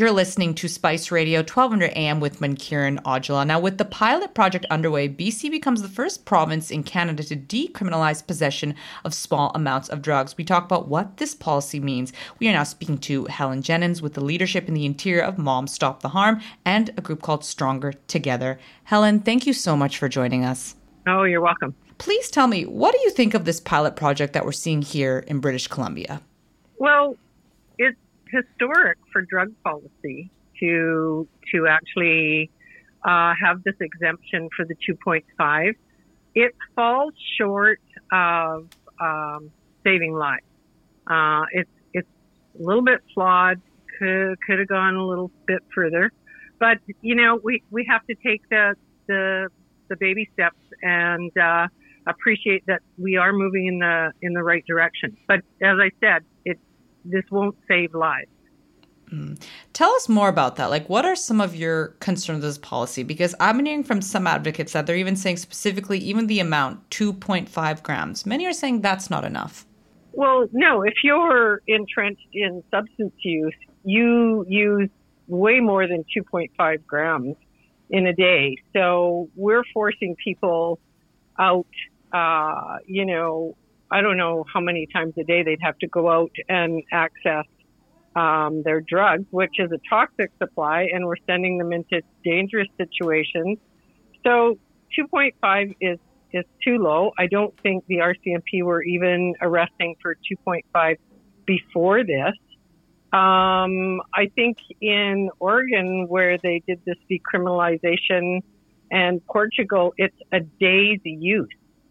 You're listening to Spice Radio 1200 AM with Mankiran Aujla. Now, with the pilot project underway, BC becomes the first province in Canada to decriminalize possession of small amounts of drugs. We talk about what this policy means. We are now speaking to Helen Jennens with the leadership in the interior of Moms Stop the Harm and a group called Stronger Together. Helen, thank you so much for joining us. Oh, you're welcome. Please tell me, what do you think of this pilot project that we're seeing here in British Columbia? Well, it's historic for drug policy to to actually uh, have this exemption for the 2.5. It falls short of um, saving lives. Uh, it's it's a little bit flawed. Could could have gone a little bit further, but you know we we have to take the the the baby steps and uh, appreciate that we are moving in the in the right direction. But as I said, this won't save lives. Mm. Tell us more about that. Like, what are some of your concerns with this policy? Because I'm hearing from some advocates that they're even saying specifically, even the amount, 2.5 grams. Many are saying that's not enough. Well, no. If you're entrenched in substance use, you use way more than 2.5 grams in a day. So we're forcing people out, uh, you know, I don't know how many times a day they'd have to go out and access um, their drugs, which is a toxic supply, and we're sending them into dangerous situations. So 2.5 is is too low. I don't think the RCMP were even arresting for 2.5 before this. Um, I think in Oregon, where they did this decriminalization, and Portugal, it's a day's use.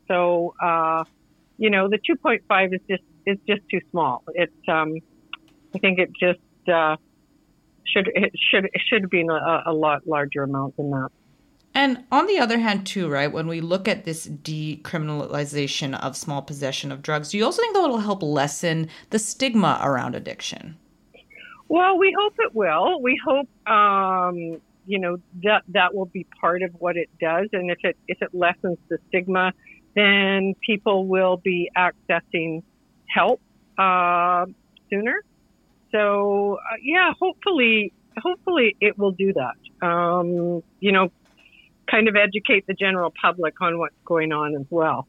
So, uh, you know, the 2.5 is just is just too small. It's um, I think it just uh, should it should it should have been a, a lot larger amount than that. And on the other hand, too, right, when we look at this decriminalization of small possession of drugs, do you also think that it will help lessen the stigma around addiction? Well, we hope it will. We hope, um, you know, that that will be part of what it does, and if it if it lessens the stigma, then people will be accessing help uh, sooner. So uh, yeah, hopefully, hopefully it will do that. Um, you know, kind of educate the general public on what's going on as well.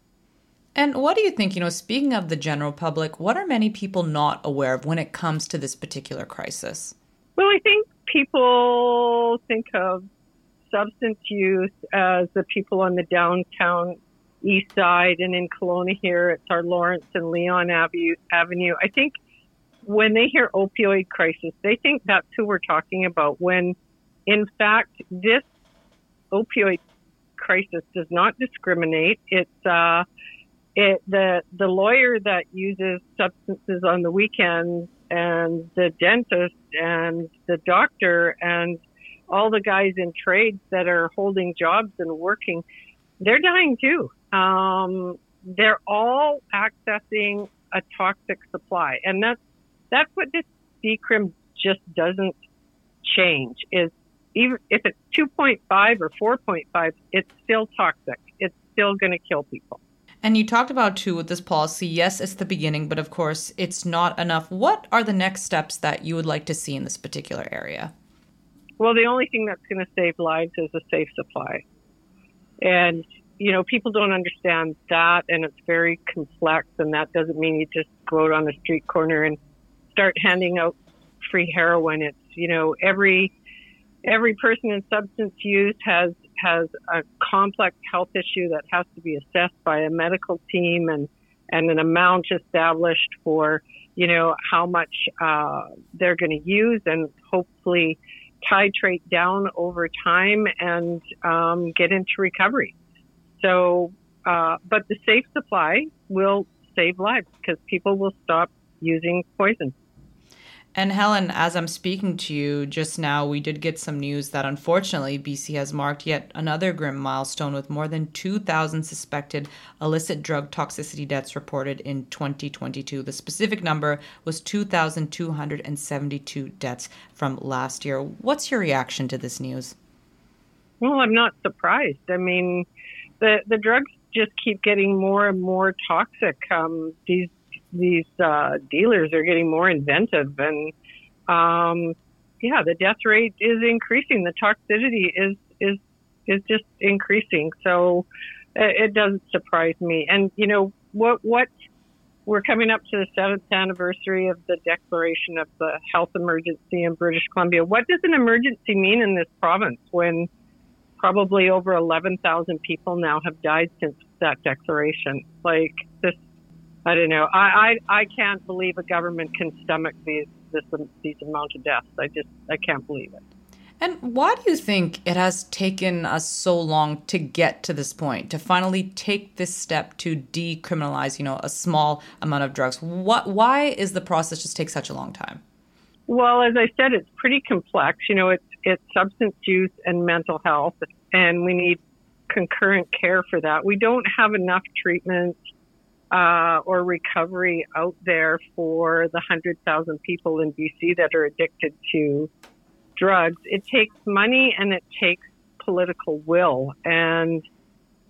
And what do you think? You know, speaking of the general public, what are many people not aware of when it comes to this particular crisis? Well, I think people think of substance use as the people on the downtown east side and in Kelowna here, it's our Lawrence and Leon Avenue. I think when they hear opioid crisis, they think that's who we're talking about. When in fact, this opioid crisis does not discriminate. It's uh, it the the lawyer that uses substances on the weekends and the dentist and the doctor and all the guys in trades that are holding jobs and working, they're dying too. Um, they're all accessing a toxic supply, and that's that's what this decrim just doesn't change. Is even if it's 2.5 or 4.5, it's still toxic. It's still going to kill people. And you talked about too with this policy, yes, it's the beginning, but of course, it's not enough. What are the next steps that you would like to see in this particular area? Well, the only thing that's going to save lives is a safe supply. And, you know, people don't understand that, and it's very complex, and that doesn't mean you just go out on the street corner and start handing out free heroin. It's, you know, every every person in substance use has has a complex health issue that has to be assessed by a medical team and and an amount established for you know how much uh, they're going to use and hopefully titrate down over time and um, get into recovery. So, uh, but the safe supply will save lives because people will stop using poison. And Helen, as I'm speaking to you just now, we did get some news that unfortunately BC has marked yet another grim milestone with more than 2,000 suspected illicit drug toxicity deaths reported in 2022. The specific number was 2,272 deaths from last year. What's your reaction to this news? Well, I'm not surprised. I mean, the the drugs just keep getting more and more toxic. Um, these these uh, dealers are getting more inventive, and um, yeah, the death rate is increasing. The toxicity is is is just increasing. So it, it doesn't surprise me. And you know what what we're coming up to the seventh anniversary of the declaration of the health emergency in British Columbia. What does an emergency mean in this province when probably over 11,000 people now have died since that declaration? Like this, I don't know. I, I, I can't believe a government can stomach these, this, these amount of deaths. I just, I can't believe it. And why do you think it has taken us so long to get to this point, to finally take this step to decriminalize, you know, a small amount of drugs? What, why is the process just take such a long time? Well, as I said, it's pretty complex. You know, it's it's substance use and mental health, and we need concurrent care for that. We don't have enough treatment uh, or recovery out there for the hundred thousand people in BC that are addicted to drugs, it takes money and it takes political will. And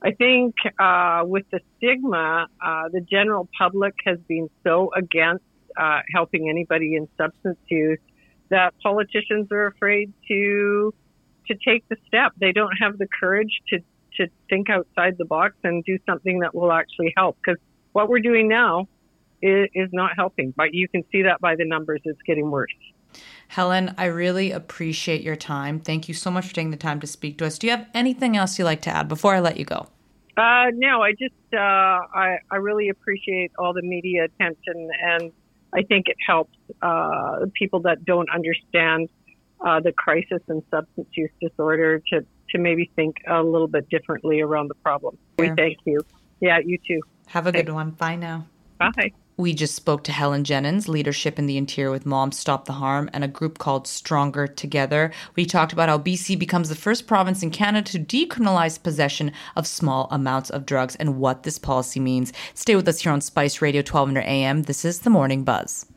I think uh, with the stigma, uh, the general public has been so against uh, helping anybody in substance use that politicians are afraid to to take the step. They don't have the courage to to think outside the box and do something that will actually help. Because what we're doing now is, is not helping. But you can see that by the numbers; it's getting worse. Helen, I really appreciate your time. Thank you so much for taking the time to speak to us. Do you have anything else you'd like to add before I let you go? Uh, no, I just uh, I, I really appreciate all the media attention, and I think it helps uh, people that don't understand uh, the crisis in substance use disorder to to maybe think a little bit differently around the problem. We thank you. Yeah, you too. Have a Thanks. good one. Bye now. Bye. We just spoke to Helen Jennens, leadership in the interior with Moms Stop the Harm, and a group called Stronger Together. We talked about how BC becomes the first province in Canada to decriminalize possession of small amounts of drugs and what this policy means. Stay with us here on Spice Radio 1200 AM. This is the Morning Buzz.